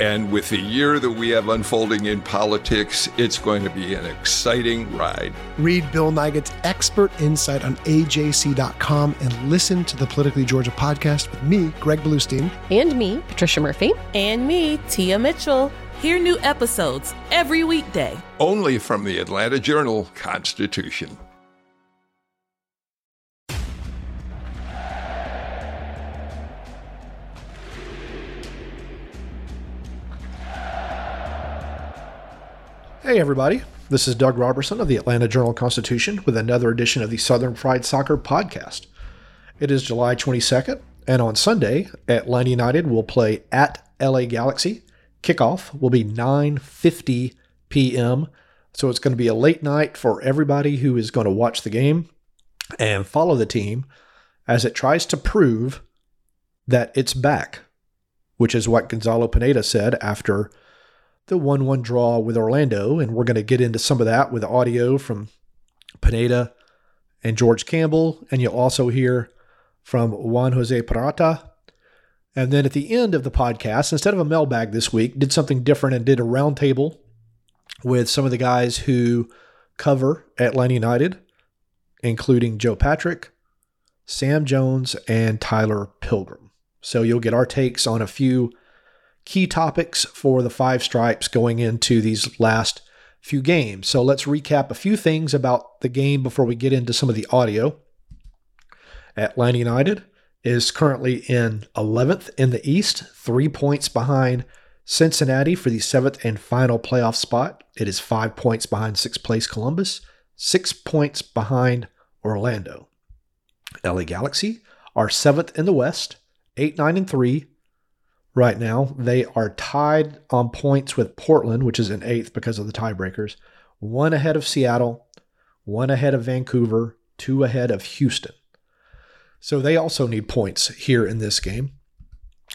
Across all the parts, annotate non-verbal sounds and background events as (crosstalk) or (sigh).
And with the year that we have unfolding in politics, it's going to be an exciting ride. Read Bill Nigut's expert insight on AJC.com and listen to the Politically Georgia podcast with me, Greg Bluestein. And me, Patricia Murphy. And me, Tia Mitchell. Hear new episodes every weekday. Only from the Atlanta Journal Constitution. Hey, everybody. This is Doug Roberson of the Atlanta Journal Constitution with another edition of the Southern Fried Soccer podcast. It is July 22nd, and on Sunday, Atlanta United will play at LA Galaxy. Kickoff will be 9:50 p.m. So it's going to be a late night for everybody who is going to watch the game and follow the team as it tries to prove that it's back, which is what Gonzalo Pineda said after the 1 1 draw with Orlando. And we're going to get into some of that with audio from Pineda and George Campbell. And you'll also hear from Juan Jose Purata. And then at the end of the podcast, instead of a mailbag this week, did something different and did a roundtable with some of the guys who cover Atlanta United, including Joe Patrick, Sam Jones, and Tyler Pilgrim. So you'll get our takes on a few key topics for the Five Stripes going into these last few games. So let's recap a few things about the game before we get into some of the audio. Atlanta United is currently in 11th in the East, three points behind Cincinnati for the seventh and final playoff spot. It is five points behind sixth place Columbus, six points behind Orlando. LA Galaxy are seventh in the West, eight, nine, and three. Right now, they are tied on points with Portland, which is in eighth because of the tiebreakers, one ahead of Seattle, one ahead of Vancouver, two ahead of Houston. So they also need points here in this game.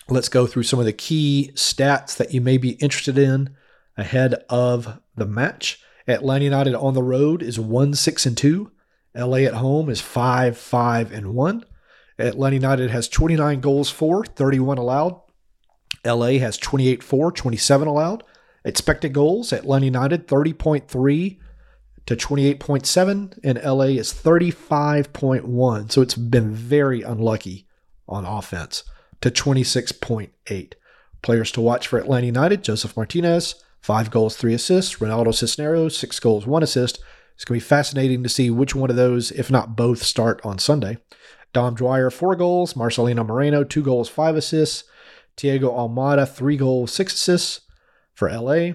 Let's go through some of the key stats that you may be interested in ahead of the match. Atlanta United on the road is 1 6 and 2. LA at home is 5 5 and 1. Atlanta United has 29 goals for, 31 allowed. LA has 28 4, 27 allowed. Expected goals Atlanta United 30.3 to 28.7, and LA is 35.1. So it's been very unlucky on offense to 26.8. Players to watch for Atlanta United Josef Martinez, five goals, three assists. Ronaldo Cisneros, six goals, one assist. It's going to be fascinating to see which one of those, if not both, start on Sunday. Dom Dwyer, four goals. Marcelino Moreno, two goals, five assists. Thiago Almada, three goals, six assists for LA.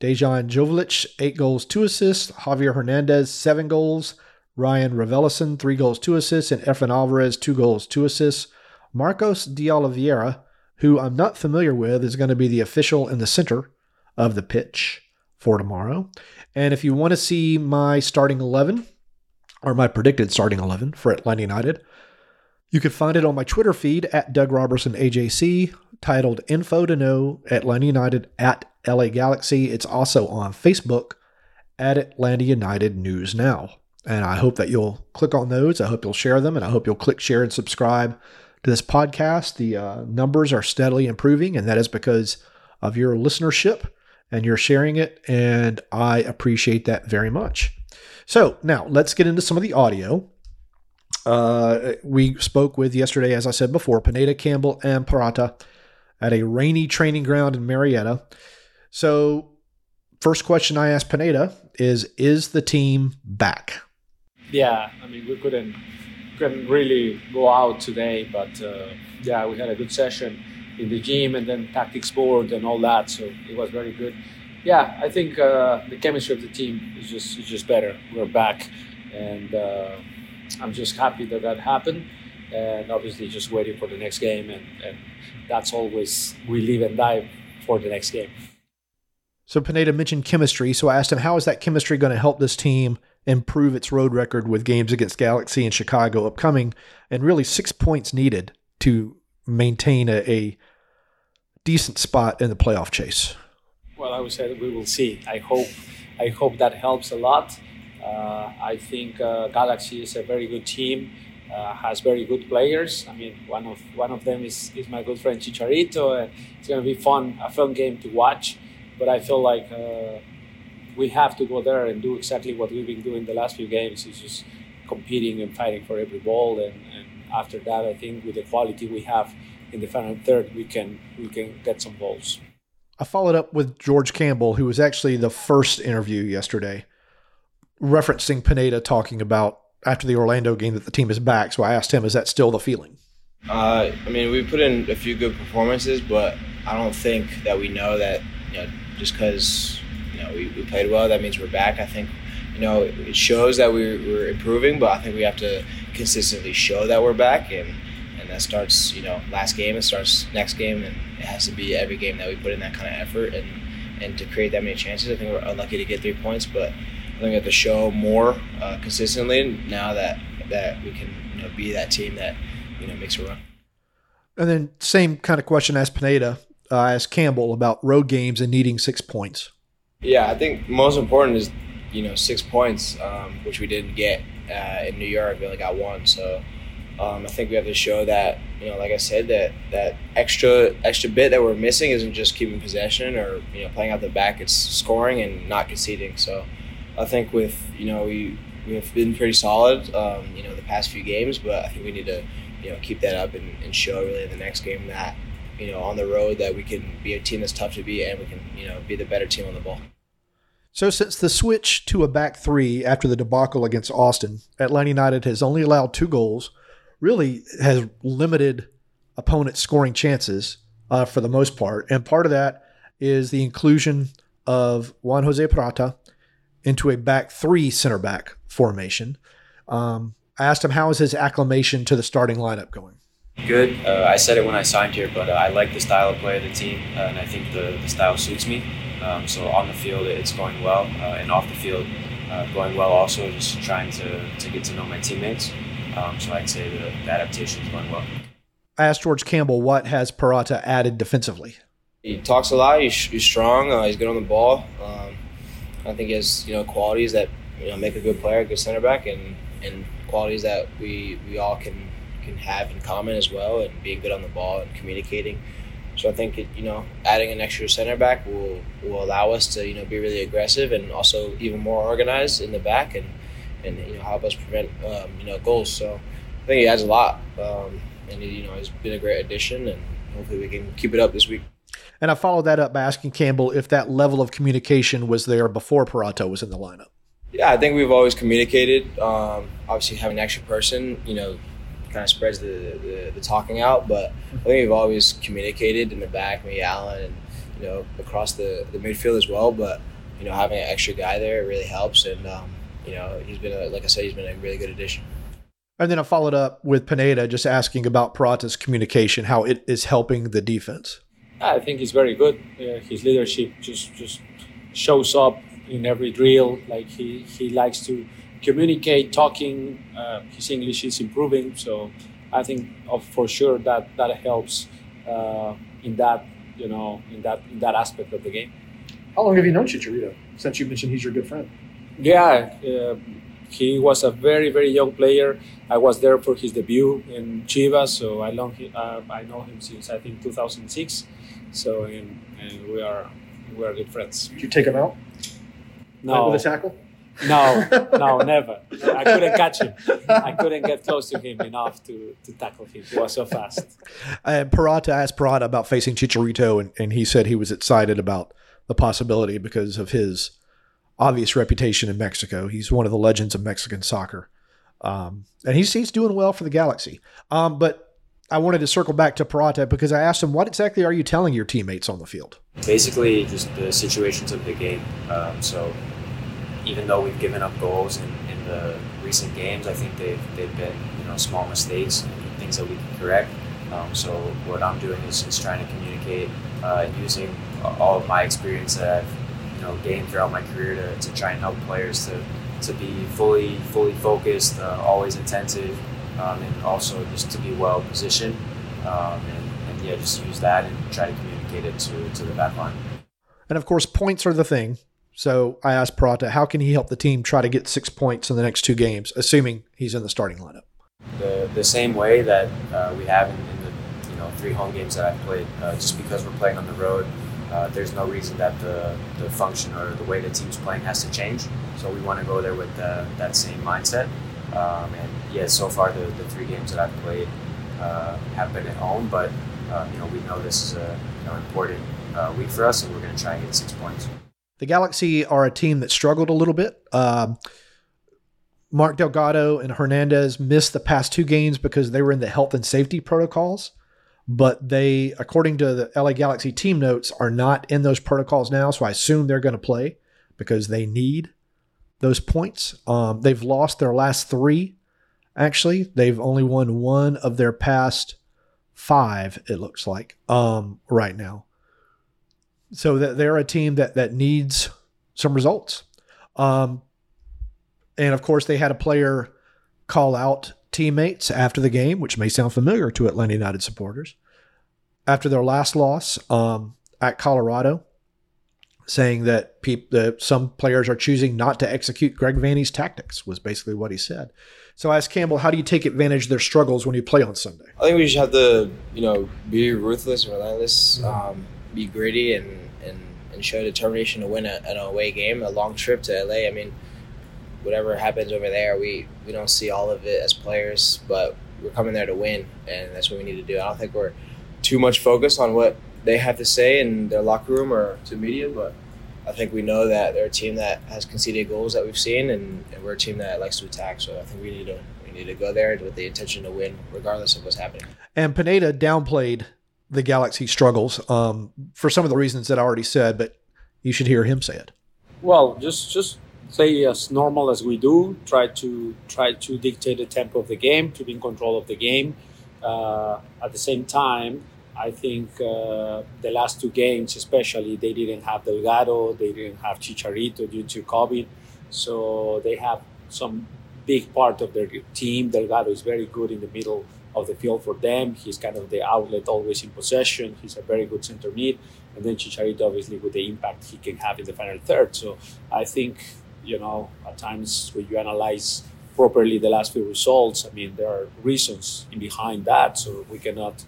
Dejan Joveljic, eight goals, two assists. Javier Hernandez, seven goals. Rayan Raveloson, three goals, two assists. And Efrain Alvarez, two goals, two assists. Marcos de Oliveira, who I'm not familiar with, is going to be the official in the center of the pitch for tomorrow. And if you want to see my starting 11, or my predicted starting 11 for Atlanta United, you can find it on my Twitter feed at Doug Roberson AJC, titled Info to Know Atlanta United at LA Galaxy. It's also on Facebook at Atlanta United News Now. And I hope that you'll click on those. I hope you'll share them, and I hope you'll click share and subscribe to this podcast. The uh, numbers are steadily improving, and that is because of your listenership and you're sharing it. And I appreciate that very much. So now let's get into some of the audio. Uh, we spoke with yesterday, as I said before, Pineda Campbell and Purata at a rainy training ground in Marietta. So, first question I asked Pineda is Is the team back? Yeah, I mean, we couldn't couldn't really go out today, but uh, yeah, we had a good session in the gym and then tactics board and all that. So it was very good. Yeah, I think uh, the chemistry of the team is just is just better. We're back, and uh, I'm just happy that that happened. And obviously, just waiting for the next game, and, and that's always we live and die for the next game. So Pineda mentioned chemistry, so I asked him how is that chemistry going to help this team improve its road record with games against Galaxy and Chicago upcoming, and really six points needed to maintain a, a decent spot in the playoff chase. Well, I would say we will see. I hope, I hope that helps a lot. Uh, I think uh, Galaxy is a very good team, uh, has very good players. I mean, one of one of them is, is my good friend Chicharito. It's going to be fun, a fun game to watch. But I feel like uh, we have to go there and do exactly what we've been doing the last few games. Is just competing and fighting for every ball. And, and after that, I think with the quality we have in the final third, we can we can get some goals. I followed up with George Campbell, who was actually the first interview yesterday, referencing Pineda talking about after the Orlando game that the team is back. So I asked him, is that still the feeling? Uh, I mean, we put in a few good performances, but I don't think that we know that you know just because you know we, we played well, that means we're back. I think you know it shows that we're, we're improving, but I think we have to consistently show that we're back, and and that starts you know last game, it starts next game, and it has to be every game that we put in that kind of effort and and to create that many chances. I think we're unlucky to get three points, but I at the show more uh, consistently now that that we can you know be that team that you know makes a run. And then same kind of question as Pineda, uh, as Campbell about road games and needing six points. Yeah, I think most important is you know six points, um, which we didn't get uh, in New York. We only got one, so um, I think we have to show that you know, like I said, that that extra extra bit that we're missing isn't just keeping possession or you know playing out the back. It's scoring and not conceding. So I think with you know we we have been pretty solid, um, you know, the past few games, but I think we need to you know keep that up and, and show really in the next game that you know on the road that we can be a team that's tough to beat and we can you know be the better team on the ball. So, since the switch to a back three after the debacle against Austin, Atlanta United has only allowed two goals, really has limited opponent scoring chances uh, for the most part. And part of that is the inclusion of Juan Jose Purata into a back three center back formation. Um, I asked him how is his acclimation to the starting lineup going. Good. Uh, I said it when I signed here, but uh, I like the style of play of the team, uh, and I think the, the style suits me. Um, so on the field, it's going well, uh, and off the field, uh, going well also. Just trying to, to get to know my teammates. Um, so I'd say the, the adaptation is going well. I asked George Campbell what has Purata added defensively. He talks a lot. He's, he's strong. Uh, he's good on the ball. Um, I think he has you know qualities that you know make a good player, a good center back, and and qualities that we we all can can have in common as well, and being good on the ball and communicating. So I think it, you know adding an extra center back will will allow us to you know be really aggressive and also even more organized in the back and and you know help us prevent um, you know goals. So I think he adds a lot, um, and you know he's been a great addition, and hopefully we can keep it up this week. And I followed that up by asking Campbell if that level of communication was there before Purata was in the lineup. Yeah, I think we've always communicated. Um, obviously, having an extra person, you know, kind of spreads the, the, the, talking out. But I think we've always communicated in the back, me, Alan, and you know across the, the midfield as well. But you know having an extra guy there really helps, and um, you know he's been a, like I said, he's been a really good addition. And then I followed up with Pineda, just asking about Purata's communication, how it is helping the defense. I think he's very good. Uh, his leadership just just shows up in every drill. Like he he likes to communicate, talking. Uh, his English is improving, so I think of, for sure that that helps uh, in that you know in that in that aspect of the game. How long have you known Chicharito? Since you mentioned he's your good friend. Yeah, uh, he was a very very young player. I was there for his debut in Chivas, so I him, uh, I know him since I think 2006. So and, and we are we are good friends. Did you take him out? No. With a tackle? No, (laughs) no, never. I couldn't catch him. I couldn't get close to him enough to, to tackle him. He was so fast. And Purata asked Purata about facing Chicharito, and, and he said he was excited about the possibility because of his obvious reputation in Mexico. He's one of the legends of Mexican soccer. Um, and he's he's doing well for the Galaxy. Um, but I wanted to circle back to Purata because I asked him, what exactly are you telling your teammates on the field? Basically, just the situations of the game. Um, so even though we've given up goals in, in the recent games, I think they've, they've been you know small mistakes and things that we can correct. Um, so what I'm doing is just trying to communicate uh, using all of my experience that I've you know gained throughout my career to, to try and help players to, to be fully fully focused, uh, always attentive, um, and also just to be well positioned. Um, and, and, yeah, just use that and try to communicate it to, to the back line. And of course, points are the thing. So I asked Purata, how can he help the team try to get six points in the next two games, assuming he's in the starting lineup? The, the same way that uh, we have in, in, the you know three home games that I've played. Uh, just because we're playing on the road, uh, there's no reason that the, the function or the way the team's playing has to change. So we want to go there with the, that same mindset. Um, and yeah, so far the, the three games that I've played uh, have been at home, but um, you know we know this is a you know, important uh, week for us, and we're going to try and get six points. The Galaxy are a team that struggled a little bit. Um, Mark Delgado and Hernandez missed the past two games because they were in the health and safety protocols but they, according to the LA Galaxy team notes, are not in those protocols now. So I assume they're going to play because they need those points. Um, they've lost their last three. Actually, they've only won one of their past five. It looks like um, right now. So that they're a team that that needs some results. Um, and of course, they had a player call out teammates after the game, which may sound familiar to Atlanta United supporters, after their last loss um, at Colorado, saying that, peop- that some players are choosing not to execute Greg Vanney's tactics, was basically what he said. So I asked Campbell, how do you take advantage of their struggles when you play on Sunday? I think we just have to, you know, be ruthless and relentless, um, be gritty, and, and, and show determination to win a, an away game, a long trip to LA. I mean, whatever happens over there, we we don't see all of it as players, but we're coming there to win, and that's what we need to do. I don't think we're too much focused on what they have to say in their locker room or to media, but I think we know that they're a team that has conceded goals that we've seen, and, and we're a team that likes to attack. So I think we need to we need to go there with the intention to win, regardless of what's happening. And Pineda downplayed the Galaxy struggles um, for some of the reasons that I already said, but you should hear him say it. Well, just just play as normal as we do. Try to try to dictate the tempo of the game, to be in control of the game. Uh, at the same time, I think uh, the last two games, especially, they didn't have Delgado, they didn't have Chicharito due to COVID, so they have some big part of their team. Delgado is very good in the middle of the field for them. He's kind of the outlet, always in possession. He's a very good center mid, and then Chicharito, obviously, with the impact he can have in the final third. So I think you know, at times when you analyze properly the last few results, I mean, there are reasons behind that. So we cannot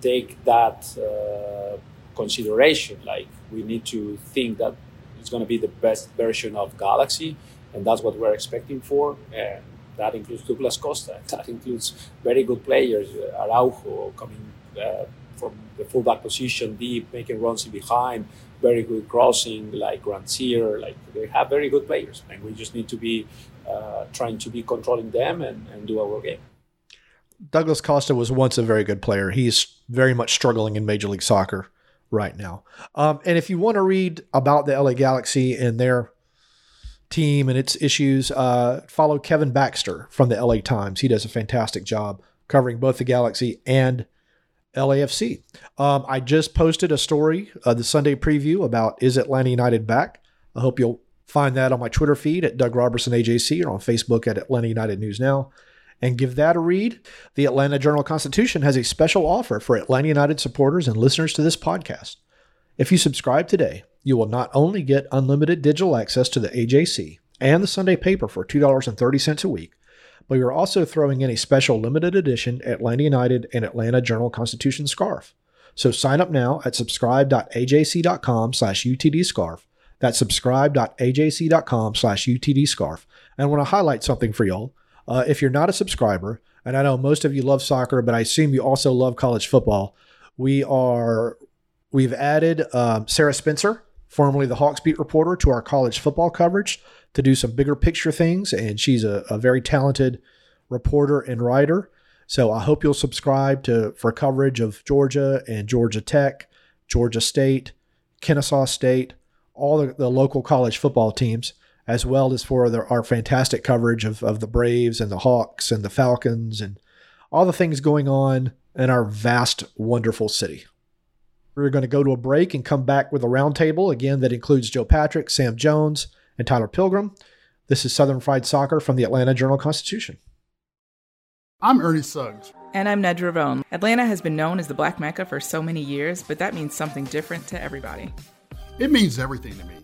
take that uh, consideration. Like we need to think that it's going to be the best version of Galaxy, and that's what we're expecting for. And that includes Douglas Costa. (laughs) That includes very good players, uh, Araujo coming uh, from the fullback position, deep, making runs in behind very good crossing, like Grandsir, like they have very good players, and we just need to be uh, trying to be controlling them and, and do our game. Douglas Costa was once a very good player. He's very much struggling in Major League Soccer right now. Um, and if you want to read about the LA Galaxy and their team and its issues, uh, follow Kevin Baxter from the LA Times. He does a fantastic job covering both the Galaxy and LAFC. Um, I just posted a story, uh, the Sunday preview about Is Atlanta United back? I hope you'll find that on my Twitter feed at Doug Roberson AJC or on Facebook at Atlanta United News Now and give that a read. The Atlanta Journal Constitution has a special offer for Atlanta United supporters and listeners to this podcast. If you subscribe today, you will not only get unlimited digital access to the AJC and the Sunday paper for $2.30 a week, but you're also throwing in a special limited edition Atlanta United and Atlanta Journal Constitution scarf. So sign up now at subscribe.ajc.com slash utdscarf. That's subscribe.ajc.com slash utdscarf. And I want to highlight something for y'all. Uh, if you're not a subscriber, and I know most of you love soccer, but I assume you also love college football, we are we've added um, Sarah Spencer formerly the Hawks beat reporter, to our college football coverage to do some bigger picture things. And she's a, a very talented reporter and writer. So I hope you'll subscribe to for coverage of Georgia and Georgia Tech, Georgia State, Kennesaw State, all the, the local college football teams, as well as for the, our fantastic coverage of, of the Braves and the Hawks and the Falcons and all the things going on in our vast, wonderful city. We're going to go to a break and come back with a roundtable again that includes Joe Patrick, Sam Jones, and Tyler Pilgrim. This is Southern Fried Soccer from the Atlanta Journal Constitution. I'm Ernie Suggs. And I'm Nedra Rhone. Atlanta has been known as the Black Mecca for so many years, but that means something different to everybody. It means everything to me.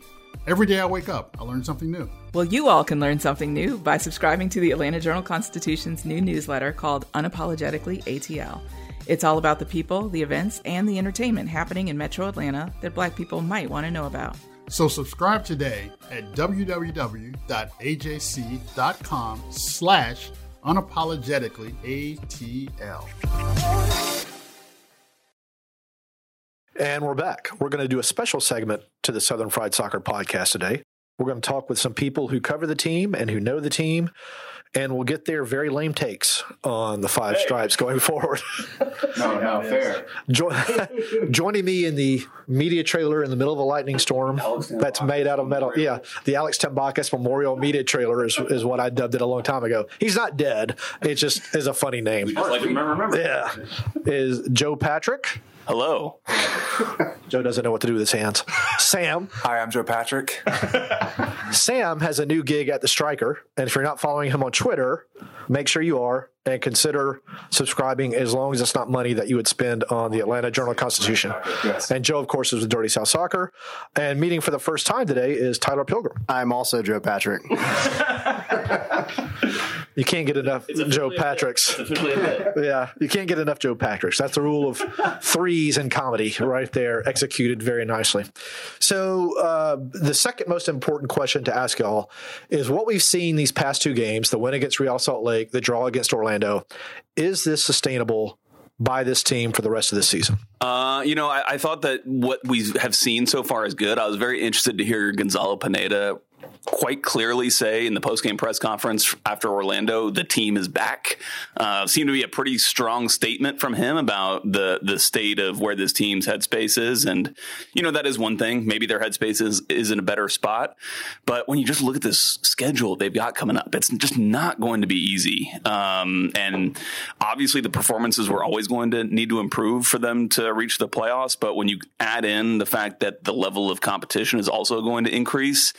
Every day I wake up, I learn something new. Well, you all can learn something new by subscribing to the Atlanta Journal Constitution's new newsletter called Unapologetically ATL. It's all about the people, the events, and the entertainment happening in metro Atlanta that black people might want to know about. So subscribe today at www.ajc.com slash unapologetically ATL. And we're back. We're going to do a special segment to the Southern Fried Soccer podcast today. We're going to talk with some people who cover the team and who know the team, and we'll get their very lame takes on the five hey. stripes going (laughs) forward. no, no, fair. Jo- (laughs) joining me in the media trailer in the middle of a lightning storm that's made out of metal. Yeah, the Alex Tambakis Memorial Media Trailer is, is what I dubbed it a long time ago. He's not dead. It just is a funny name. like remember, remember. Yeah. Is Joe Patrick. Hello. Joe doesn't know what to do with his hands. Sam. Hi, I'm Joe Patrick. Sam has a new gig at the Striker, and if you're not following him on Twitter, make sure you are and consider subscribing as long as it's not money that you would spend on the Atlanta Journal Constitution. Yes. And Joe, of course, is with Dirty South Soccer. And meeting for the first time today is Tyler Pilgrim. I'm also Joe Patrick. (laughs) you can't get enough Joe Patricks. (laughs) yeah, you can't get enough Joe Patricks. That's the rule of threes in comedy right there, executed very nicely. So, uh, the second most important question to ask y'all is what we've seen these past two games the win against Real Salt Lake, the draw against Orlando Orlando. Is this sustainable by this team for the rest of the season? Uh, you know, I, I, thought that what we have seen so far is good. I was very interested to hear Gonzalo Pineda quite clearly say in the post-game press conference after Orlando, the team is back. Uh, seemed to be a pretty strong statement from him about the the state of where this team's headspace is, and you know that is one thing. Maybe their headspace is is in a better spot, but when you just look at this schedule they've got coming up, it's just not going to be easy. Um, and obviously, the performances were always going to need to improve for them to reach the playoffs. But when you add in the fact that the level of competition is also going to increase,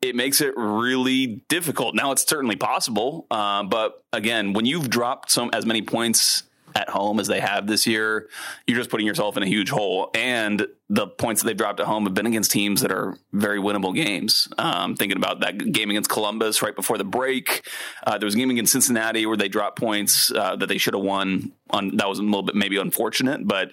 it makes it really difficult. Now it's certainly possible, uh, but again, when you've dropped some as many points at home as they have this year, you're just putting yourself in a huge hole. And the points that they've dropped at home have been against teams that are very winnable games. Um, thinking about that game against Columbus right before the break, uh, there was a game against Cincinnati where they dropped points uh, that they should have won. On that was a little bit maybe unfortunate, but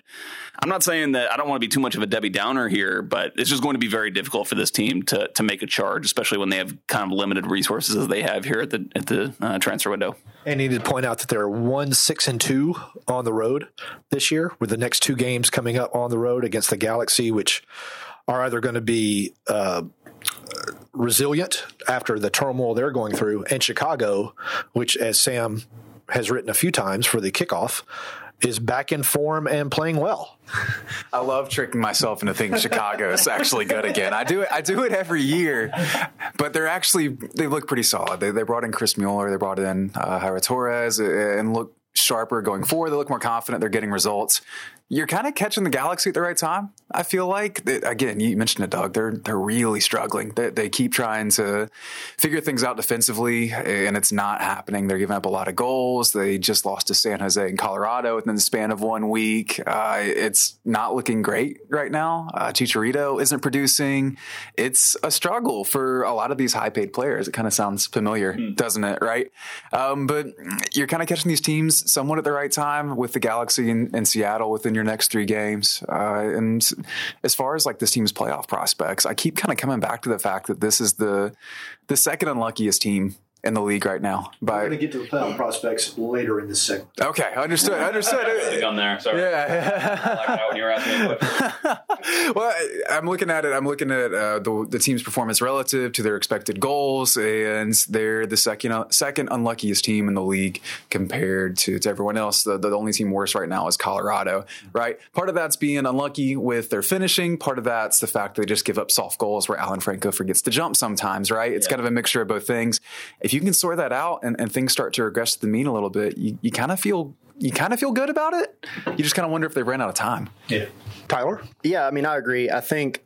I'm not saying that I don't want to be too much of a Debbie Downer here, but it's just going to be very difficult for this team to to make a charge, especially when they have kind of limited resources as they have here at the at the uh, transfer window. And need to point out that they're one six and two on the road this year, with the next two games coming up on the road against the Galaxy Galaxy, which are either going to be uh, resilient after the turmoil they're going through, and Chicago, which, as Sam has written a few times for the kickoff, is back in form and playing well. (laughs) I love tricking myself into thinking Chicago is actually good again. I do it. I do it every year, but they're actually they look pretty solid. They, they brought in Chris Mueller, they brought in uh, Jairo Torres, and look sharper going forward. They look more confident. They're getting results you're kind of catching the Galaxy at the right time. I feel like again, you mentioned it, Doug. They're they're really struggling. They, they, keep trying to figure things out defensively, and it's not happening. They're giving up a lot of goals. They just lost to San Jose and Colorado within the span of one week. Uh, it's not looking great right now. Uh, Chicharito isn't producing. It's a struggle for a lot of these high paid players. It kind of sounds familiar, mm. doesn't it? Right? Um, but you're kind of catching these teams somewhat at the right time with the Galaxy in Seattle within your next three games. Uh, and as far as like this team's playoff prospects, I keep kind of coming back to the fact that this is the the second unluckiest team in the league right now. But We're going to get to the playoff prospects later in this segment. Okay, understood. Understood. (laughs) on there. Sorry. Yeah. (laughs) when (laughs) you were asking well, I'm looking at it. I'm looking at uh, the, the team's performance relative to their expected goals, and they're the second second unluckiest team in the league compared to, to everyone else. The, the only team worse right now is Colorado. Right. Part of that's being unlucky with their finishing. Part of that's the fact they just give up soft goals where Alan Franco forgets to jump sometimes. Right. It's yeah. kind of a mixture of both things if you can sort that out and, and things start to regress to the mean a little bit, you, you kind of feel you kind of feel good about it. You just kind of wonder if they ran out of time. Yeah. Tyler? Yeah, I mean, I agree. I think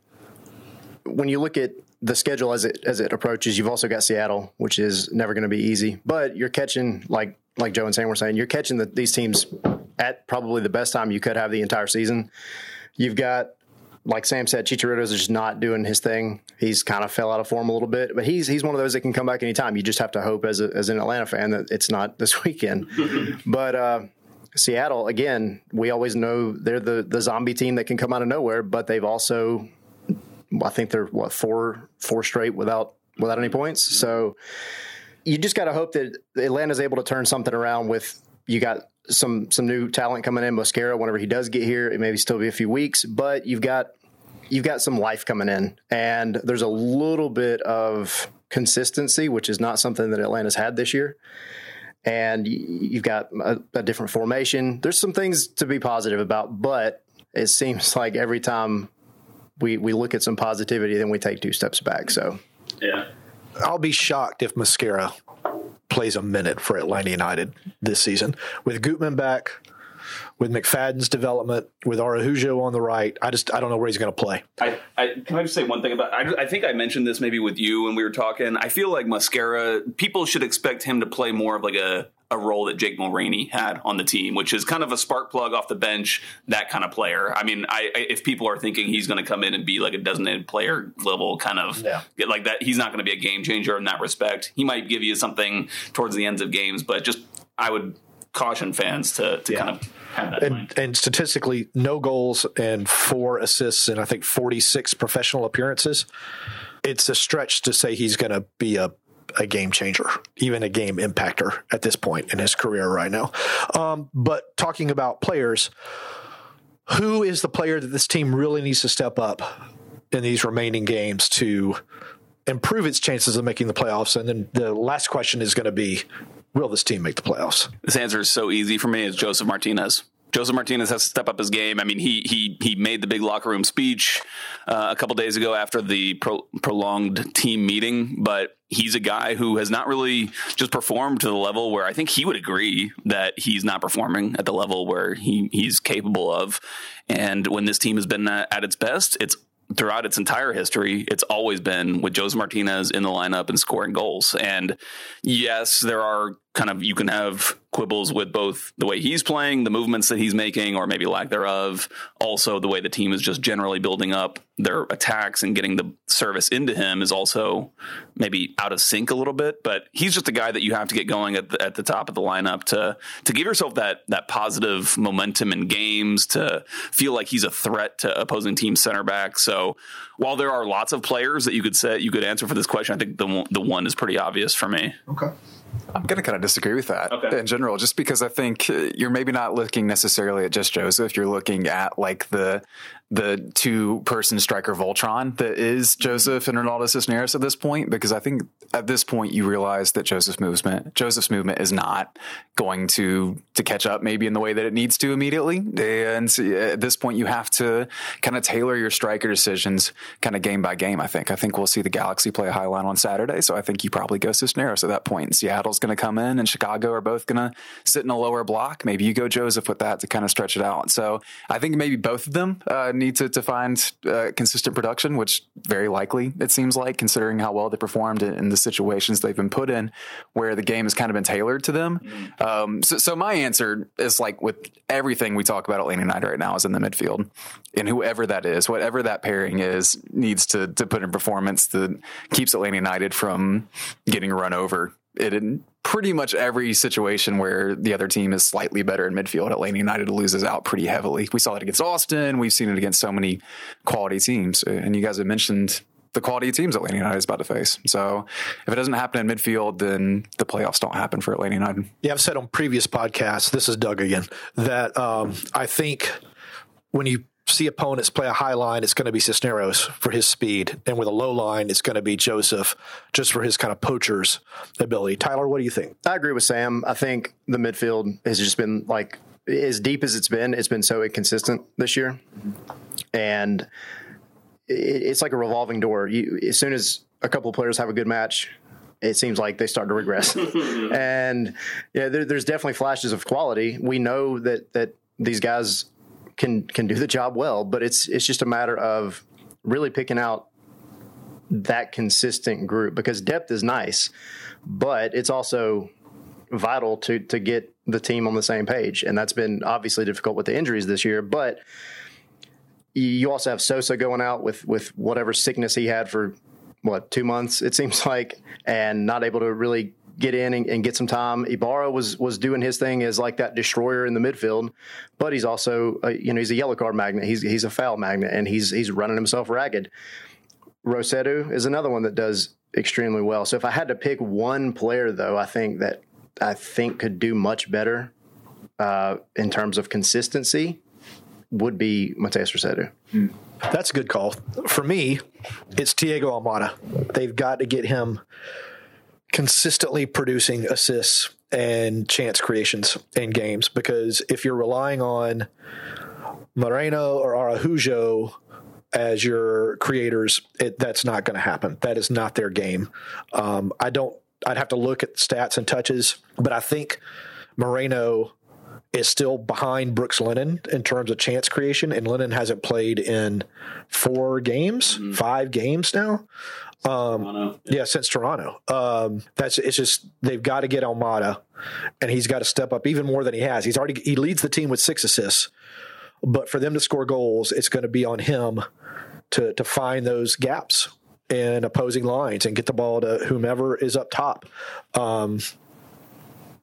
when you look at the schedule as it as it approaches, you've also got Seattle, which is never going to be easy. But you're catching like like Joe and Sam were saying, you're catching the, these teams at probably the best time you could have the entire season. You've got like Sam said, Chicharito's just not doing his thing. He's kind of fell out of form a little bit, but he's he's one of those that can come back anytime. You just have to hope as a, as an Atlanta fan that it's not (laughs) this weekend. (laughs) but uh, Seattle, again, we always know they're the the zombie team that can come out of nowhere, but they've also, I think they're what four four straight without without any points. So you just got to hope that Atlanta's able to turn something around with you got some some new talent coming in. Mosquera, whenever he does get here, it may still be a few weeks, but you've got you've got some life coming in, and there's a little bit of consistency, which is not something that Atlanta's had this year. And you've got a, a different formation. There's some things to be positive about, but it seems (laughs) like every time we we look at some positivity, then we take two steps back. So, yeah, I'll be shocked if Mosquera plays a minute for Atlanta United this season. With Gutman back, with McFadden's development, with Araujo on the right, I just I don't know where he's going to play. I, I, can I just say one thing about I, I think I mentioned this maybe with you when we were talking. I feel like Mosquera people should expect him to play more of like a a role that Jake Mulraney had on the team, which is kind of a spark plug off the bench, that kind of player. I mean, I, I if people are thinking he's going to come in and be like a designated player level kind of yeah. like that, he's not going to be a game changer in that respect. He might give you something towards the ends of games, but just I would caution fans to to yeah. kind of and, and, statistically, no goals and four assists and I think 46 professional appearances. It's a stretch to say he's going to be a a game changer, even a game impactor at this point in his career right now. Um, but talking about players, who is the player that this team really needs to step up in these remaining games to improve its chances of making the playoffs? And then the last question is going to be, will this team make the playoffs? This answer is so easy for me. It's Josef Martinez. Josef Martinez has to step up his game. I mean, he he he made the big locker room speech uh, a couple days ago after the pro- prolonged team meeting, but he's a guy who has not really just performed to the level where I think he would agree that he's not performing at the level where he he's capable of. And when this team has been at, its best, it's throughout its entire history, it's always been with Jose Martinez in the lineup and scoring goals. And yes, there are kind of you can have quibbles with both the way he's playing, the movements that he's making, or maybe lack thereof. Also, the way the team is just generally building up their attacks and getting the service into him is also maybe out of sync a little bit. But he's just a guy that you have to get going at the, at the top of the lineup to to give yourself that that positive momentum in games, to feel like he's a threat to opposing team center back. So while there are lots of players that you could say you could answer for this question, I think the the one is pretty obvious for me. Okay. I'm going to kind of disagree with that okay. in general, just because I think uh, you're maybe not looking necessarily at just Josef. You're looking at like the the two person striker Voltron that is Josef and Ronaldo Cisneros at this point, because I think at this point you realize that Josef's movement, Josef's movement is not going to to catch up maybe in the way that it needs to immediately. And at this point you have to kind of tailor your striker decisions kind of game by game. I think. I think we'll see the Galaxy play a high line on Saturday, so I think you probably go Cisneros at that point. And Seattle's going to come in, and Chicago are both going to sit in a lower block. Maybe you go Josef with that to kind of stretch it out. So I think maybe both of them uh, need to, to find uh, consistent production, which very likely it seems like, considering how well they performed in, in, the situations they've been put in, where the game has kind of been tailored to them. Mm-hmm. Um, so, so, my answer is like with everything we talk about Atlanta United right now is in the midfield, and whoever that is, whatever that pairing is, needs to to put in performance that keeps Atlanta United from getting run over. It pretty much every situation where the other team is slightly better in midfield, Atlanta United loses out pretty heavily. We saw it against Austin. We've seen it against so many quality teams. And you guys have mentioned the quality teams Atlanta United is about to face. So if it doesn't happen in midfield, then the playoffs don't happen for Atlanta United. Yeah, I've said on previous podcasts, this is Doug again, that um, I think when you see opponents play a high line, it's going to be Cisneros for his speed. And with a low line, it's going to be Josef just for his kind of poacher's ability. Tyler, what do you think? I agree with Sam. I think the midfield has just been like as deep as it's been, it's been so inconsistent this year. And it's like a revolving door. You, as soon as a couple of players have a good match, it seems like they start to regress. (laughs) and yeah, there, there's definitely flashes of quality. We know that that these guys can can do the job well, but it's it's just a matter of really picking out that consistent group because depth is nice, but it's also vital to to get the team on the same page, and that's been obviously difficult with the injuries this year, but you also have Sosa going out with with whatever sickness he had for what two months it seems (laughs) like, and not able to really get in and, and, get some time. Ibarra was was doing his thing as like that destroyer in the midfield, but he's also a, you know he's a yellow card magnet. He's he's a foul magnet, and he's he's running himself ragged. Rossetto is another one that does extremely well. So if I had to pick one player, though, I think that I think could do much better uh, in terms of consistency would be Matheus Rossetto. Mm. That's a good call. For me, it's Thiago Almada. They've got to get him consistently producing assists and chance creations in games because if you're relying on Moreno or Araujo as your creators, it, that's not going to happen. That is not their game. Um, I don't. I'd have to look at stats and touches, but I think Moreno is still behind Brooks Lennon in terms of chance creation, and Lennon hasn't played in four games, mm-hmm. five games now. Um, yeah. yeah. since Toronto. Um, that's it's just they've got to get Almada, and he's got to step up even more than he has. He's already he leads the team with six assists, but for them to score goals, it's going to be on him to to find those gaps in opposing lines and get the ball to whomever is up top. Um,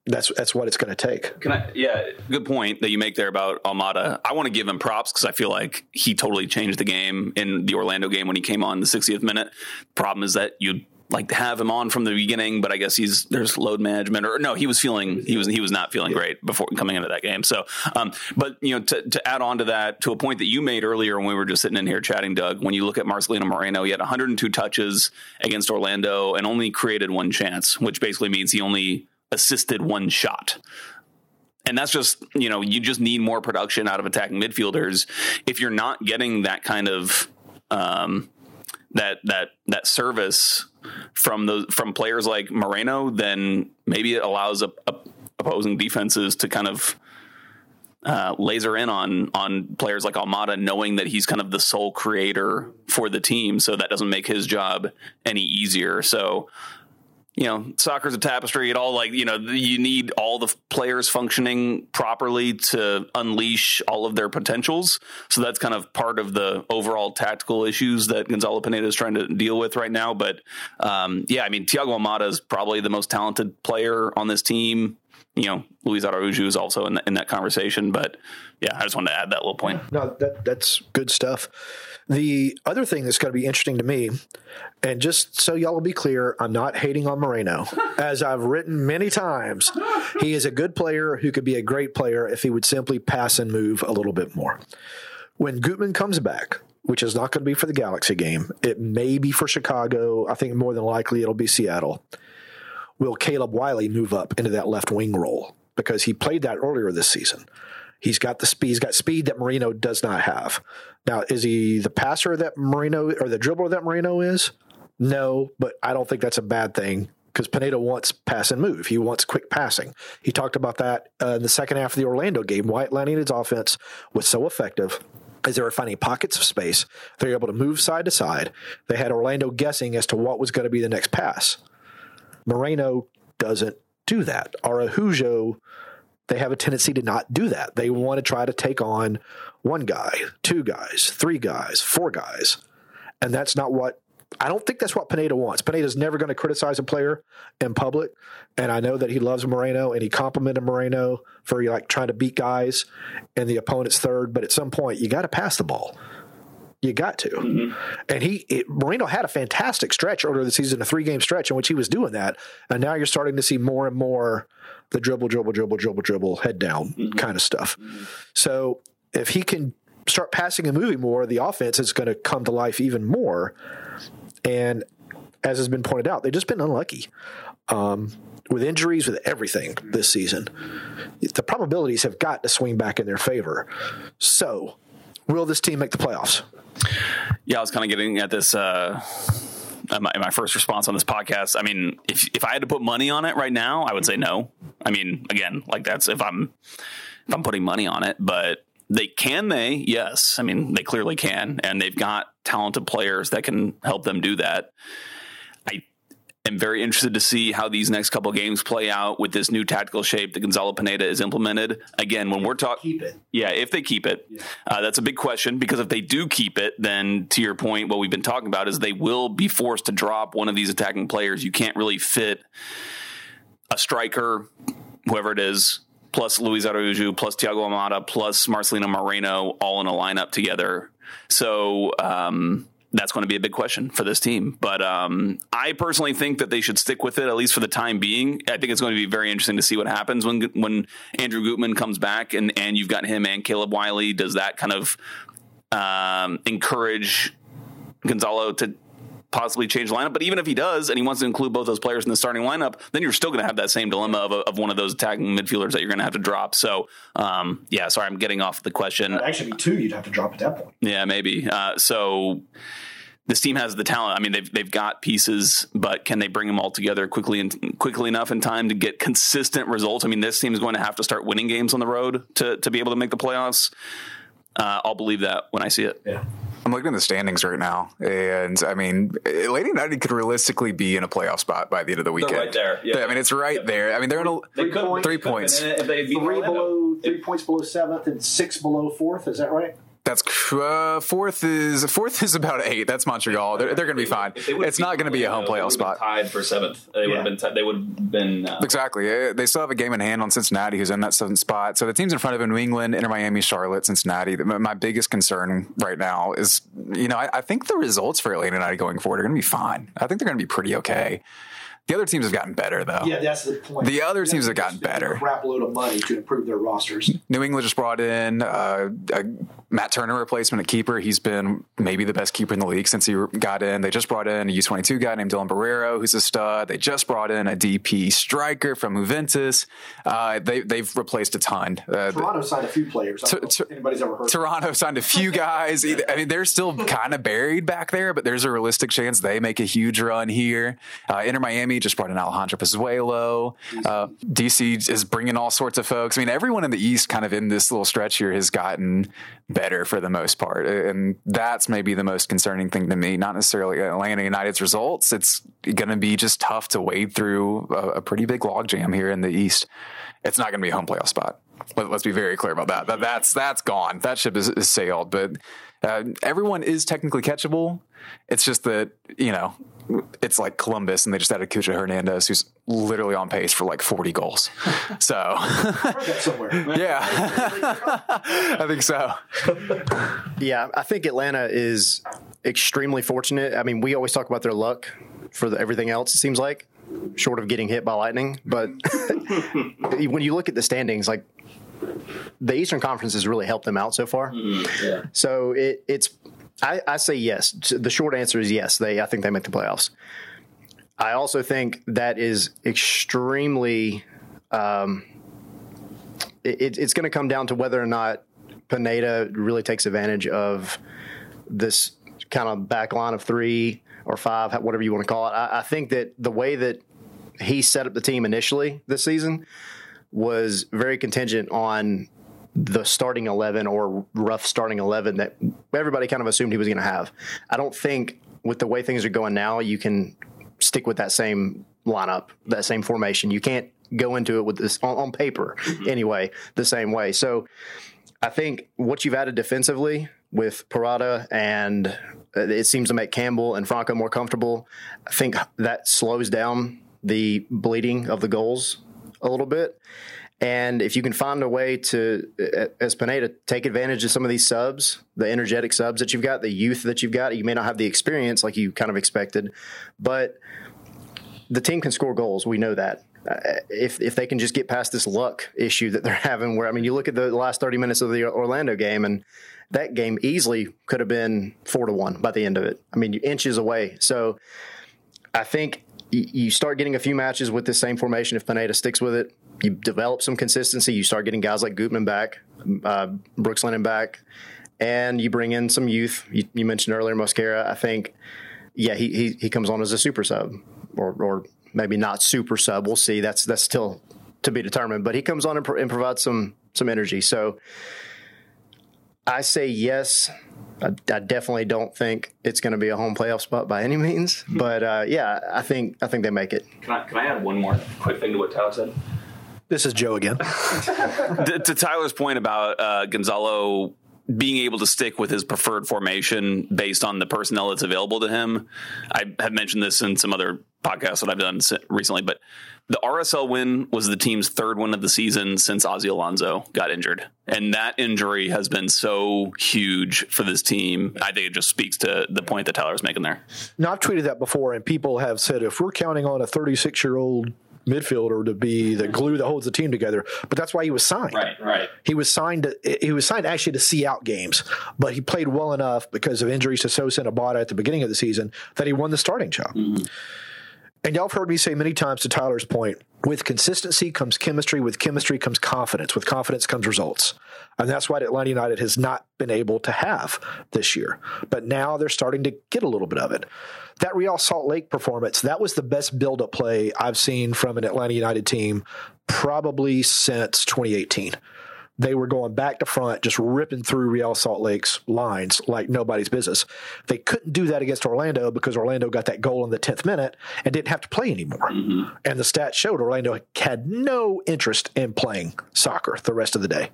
that's that's what it's going to take. Can I? Yeah, good point that you make there about Almada. I want to give him props because I feel like he totally changed the game in the Orlando game when he came on the 60th minute. Problem is that you like to have him on from the beginning, but I guess he's there's load management or no, he was feeling he was he was not feeling great before coming into that game. So, um, but you know, to, to add on to that, to a point that you made earlier when we were just sitting in here chatting, Doug, when you look at Marcelino Moreno, he had 102 touches against Orlando and only created one chance, which basically means he only assisted one shot. And that's just, you know, you just need more production out of attacking midfielders. If you're not getting that kind of um, that that that service from those from players like Moreno, then maybe it allows a, a opposing defenses to kind of uh, laser in on on players like Almada, knowing that he's kind of the sole creator for the team, so that doesn't make his job any easier. So you know, soccer's a tapestry. It all like, you know, you need all the players functioning properly to unleash all of their potentials. So that's kind of part of the overall tactical issues that Gonzalo Pineda is trying to deal with right now. But um, yeah, I mean, Thiago Almada is probably the most talented player on this team. You know, Luis Araujo is also in, the, in that conversation. But yeah, I just wanted to add that little point. No, that that's good stuff. The other thing that's going to be interesting to me, and just so y'all will be clear, I'm not hating on Moreno. (laughs) As I've written many times, he is a good player who could be a great player if he would simply pass and move a little bit more. When Gutman comes back, which is not going to be for the Galaxy game, it may be for Chicago. I think more than likely it'll be Seattle. Will Caleb Wiley move up into that left wing role? Because he played that earlier this season. He's got the speed. He's got speed that Moreno does not have. Now, is he the passer that Moreno or the dribbler that Moreno is? No, but I don't think that's a bad thing because Pineda wants pass and move. He wants quick passing. He talked about that uh, in the second half of the Orlando game. Why United's offense was so effective as they were finding pockets of space. They were able to move side to side. They had Orlando guessing as to what was going to be the next pass. Moreno doesn't do that. Araujo they have a tendency to not do that. They want to try to take on one guy, two guys, three guys, four guys. And that's not what I don't think that's what Pineda wants. Pineda's never going to criticize a player in public, and I know that he loves Moreno and he complimented Moreno for like trying to beat guys in the opponent's third. But at some point, you got to pass the ball. You got to. Mm-hmm. And he, it, Moreno had a fantastic stretch earlier this season, a three game stretch in which he was doing that. And now you're starting to see more and more the dribble, dribble, dribble, dribble, dribble, head down mm-hmm. kind of stuff. Mm-hmm. So if he can start passing and moving more, the offense is going to come to life even more. And as has been pointed out, they've just been unlucky um, with injuries, with everything this season. The probabilities have got to swing back in their favor. So, will this team make the playoffs? Yeah, I was kind of getting at this. Uh, my, my first response on this podcast. I mean, if if I had to put money on it right now, I would say no. I mean, again, like that's if I'm if I'm putting money on it, but they can they yes i mean they clearly can and they've got talented players that can help them do that am very interested to see how these next couple games play out with this new tactical shape that gonzalo pineda is implemented again when we're talking yeah if they keep it yeah. uh, that's a big question because if they do keep it then to your point what we've been talking about is they will be forced to drop one of these attacking players you can't really fit a striker whoever it is plus Luis Araujo, plus Thiago Almada, plus Marcelino Moreno, all in a lineup together. So um, that's going to be a big question for this team. But um, I personally think that they should stick with it at least for the time being. I think it's going to be very interesting to see what happens when when Andrew Gutman comes back and and you've got him and Caleb Wiley. Does that kind of um, encourage Gonzalo to possibly change the lineup. But even if he does, and he wants to include both those players in the starting lineup, then you're still going to have that same dilemma of, of one of those attacking midfielders that you're going to have to drop. So, um, yeah, sorry, I'm getting off the question. It'd actually be two you'd have to drop at that point. Yeah, maybe. Uh, so this team has the talent. I mean, they've they've got pieces, but can they bring them all together quickly and quickly enough in time to get consistent results? I mean, this team is going to have to start winning games on the road to to be able to make the playoffs. Uh, I'll believe that when I see it. Yeah. I'm looking at the standings right now, and I mean, Atlanta United could realistically be in a playoff spot by the end of the weekend. They're right there. Yeah. I mean, it's right yeah. there. I mean, they're in a three, points, three points. If they three below, three points below seventh, and six below fourth. Is that right? That's uh, fourth is fourth is about eight. That's Montreal. They're, they're going to be fine. It's not going to be a home playoff spot. Tied for seventh. They would have been. T- they would have been uh, exactly. They still have a game in hand on Cincinnati, who's in that seventh spot. So the teams in front of them: New England, Inter Miami, Charlotte, Cincinnati. My biggest concern right now is, you know, I, I think the results for Atlanta United going forward are going to be fine. I think they're going to be pretty okay. The other teams have gotten better, though. Yeah, that's the point. The other teams have gotten better. A crap load of money to improve their rosters. New England just brought in uh, a Matt Turner replacement at keeper. He's been maybe the best keeper in the league since he got in. They just brought in a U22 guy named Dylan Borrero, who's a stud. They just brought in a DP striker from Juventus. Uh, they, they've replaced a ton. Uh, Toronto signed a few players. I don't know if anybody's ever heard. Toronto signed a few guys. I mean, they're still kind of buried back there, but there's a realistic chance they make a huge run here. Uh, Inter Miami just brought in Alejandro Pozuelo. Uh, DC is bringing all sorts of folks. I mean, everyone in the East, kind of in this little stretch here, has gotten better for the most part, and that's maybe the most concerning thing to me. Not necessarily Atlanta United's results. It's going to be just tough to wade through a, a pretty big logjam here in the East. It's not going to be a home playoff spot. Let, us be very clear about that. that that's that's gone. That ship is, is sailed. But uh, everyone is technically catchable. It's just that you know it's like Columbus, and they just added Cucho Hernandez, who's literally on pace for like 40 goals. (laughs) So, (laughs) yeah, (laughs) I think so. Yeah, I think Atlanta is extremely fortunate. I mean, we always talk about their luck for the, everything else. It seems like, short of getting hit by lightning, but when you look at the standings, like the Eastern Conference has really helped them out so far. Mm, yeah. So it, it's I, I, say yes. The short answer is yes. They I think they make the playoffs. I also think that is extremely. Um, it, it's going to come down to whether or not Pineda really takes advantage of this kind of back line of three or five, whatever you want to call it. I, I think that the way that he set up the team initially this season was very contingent on the starting 11 or rough starting 11 that everybody kind of assumed he was going to have. I don't think with the way things are going now, you can stick with that same lineup, that same formation. You can't go into it with this on, on paper mm-hmm. anyway, the same way. So I think what you've added defensively with Purata and uh, it seems to make Campbell and Franco more comfortable. I think that slows down the bleeding of the goals a little bit. And if you can find a way to, as Pineda, take advantage of some of these subs, the energetic subs that you've got, the youth that you've got, you may not have the experience like you kind of expected, but the team can score goals. We know that. Uh, if if they can just get past this luck issue that they're (laughs) having, where I mean, you look at the last thirty minutes of the Orlando game, and that game easily could have been four to one by the end of it. I mean, inches away. So I think you start getting a few matches with the same formation. If Pineda sticks with it, you develop some consistency. You start getting guys like Gutman back, uh, Brooks Lennon back, and you bring in some youth. You, you mentioned earlier Mosquera. I think, yeah, he, he he comes on as a super sub, or or maybe not super sub. We'll see. That's that's still to be determined. But he comes on and, pro- and provides some some energy. So I say yes. I, I definitely don't think it's going to be a home playoff spot by any means. (laughs) But uh, yeah, I think I think they make it. Can I, can I add one more quick thing to what Tyler said? This is Joe again. (laughs) to, to Tyler's point about uh, Gonzalo being able to stick with his preferred formation based on the personnel that's available to him. I have mentioned this in some other podcasts that I've done recently, but the RSL win was the team's third win of the season since Ozzy Alonso got injured. And that injury has been so huge for this team. I think it just speaks to the point that Tyler was making there. Now, I've tweeted that before, and people have said if we're counting on a 36 year old midfielder to be the glue that holds the team together. But that's why he was signed. Right, right. He was signed. To, he was signed actually to see out games, but he played well enough because of injuries to Sosa and Abada at the beginning of the season that he won the starting job. Mm-hmm. And y'all have heard me say many times to Tyler's point with consistency comes chemistry, with chemistry comes confidence, with confidence comes results. And that's what Atlanta United has not been able to have this year. But now they're starting to get a little bit of it. That Real Salt Lake performance, that was the best build up play I've seen from an Atlanta United team probably since 2018 they were going back to front, just ripping through Real Salt Lake's lines like nobody's business. They couldn't do that against Orlando because Orlando got that goal in the 10th minute and didn't have to play anymore. Mm-hmm. And the stats showed Orlando had no interest in playing soccer the rest of the day.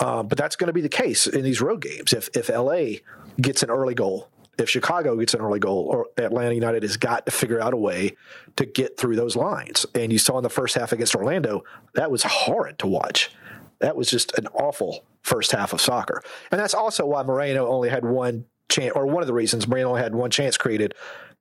Um, but that's going to be the case in these road games. If, if LA gets an early goal, if Chicago gets an early goal, or Atlanta United has got to figure out a way to get through those lines. And you saw in the first half against Orlando, that was horrid to watch that was just an awful first half of soccer. And that's also why Moreno only had one chance, or one of the reasons Moreno only had one chance created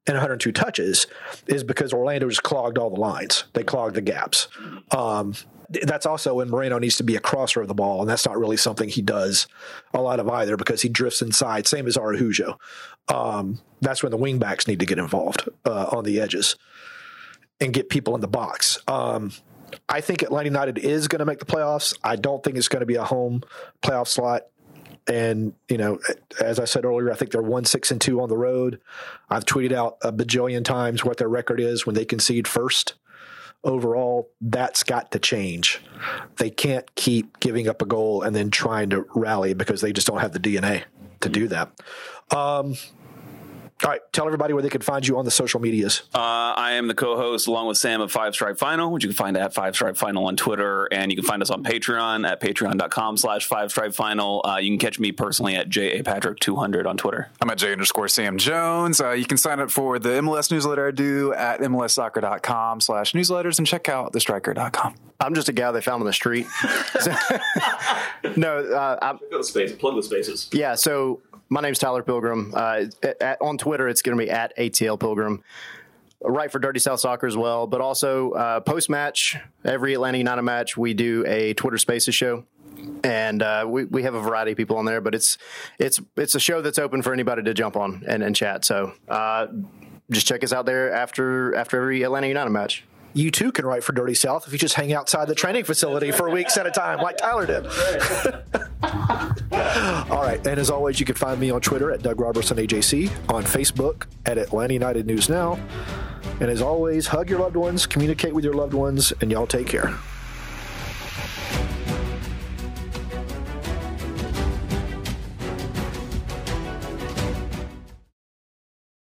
in 102 touches is because Orlando just clogged all the lines. They clogged the gaps. Um, that's also when Moreno needs to be a crosser of the ball, and that's not really something he does a lot of either because he drifts inside, same as Araujo. Um, that's when the wingbacks need to get involved uh, on the edges and get people in the box. Um, I think Atlanta United is going to make the playoffs. I don't think it's going to be a home playoff slot. And you know, as I said earlier, I think they're one six and two on the road. I've tweeted out a bajillion times what their record is when they concede first. Overall, that's got to change. They can't keep giving up a goal and then trying to rally because they just don't have the DNA to do that. Um, all right, tell everybody where they can find you on the social medias. Uh, I am the co-host along with Sam of Five Stripe Final, which you can find at Five Stripe Final on Twitter, and you can find us on Patreon at patreon.com slash Five Stripe Final. Uh, you can catch me personally at japatrick200 on Twitter. I'm at j underscore Sam Jones. Uh, you can sign up for the MLS newsletter I do at mlssoccer.com slash newsletters and check out thestriker.com. I'm just a guy they found on the street. (laughs) (laughs) no, uh, I'm, Plug the spaces. Plug the spaces. Yeah, so my name's Tyler Pilgrim. Uh, at, at, on Twitter, it's going to be at ATL Pilgrim. Right for Dirty South Soccer as well, but also uh, post match, every Atlanta United match, we do a Twitter Spaces show, and uh, we we have a variety of people on there. But it's it's it's a show that's open for anybody to jump on and, and chat. So uh, just check us out there after after every Atlanta United match you too can write for Dirty South if you just hang outside the training facility for weeks at a time, like Tyler did. (laughs) All right. And as always, you can find me on Twitter at Doug Roberson AJC, on Facebook at Atlanta United News Now. And as always, hug your loved ones, communicate with your loved ones, and y'all take care.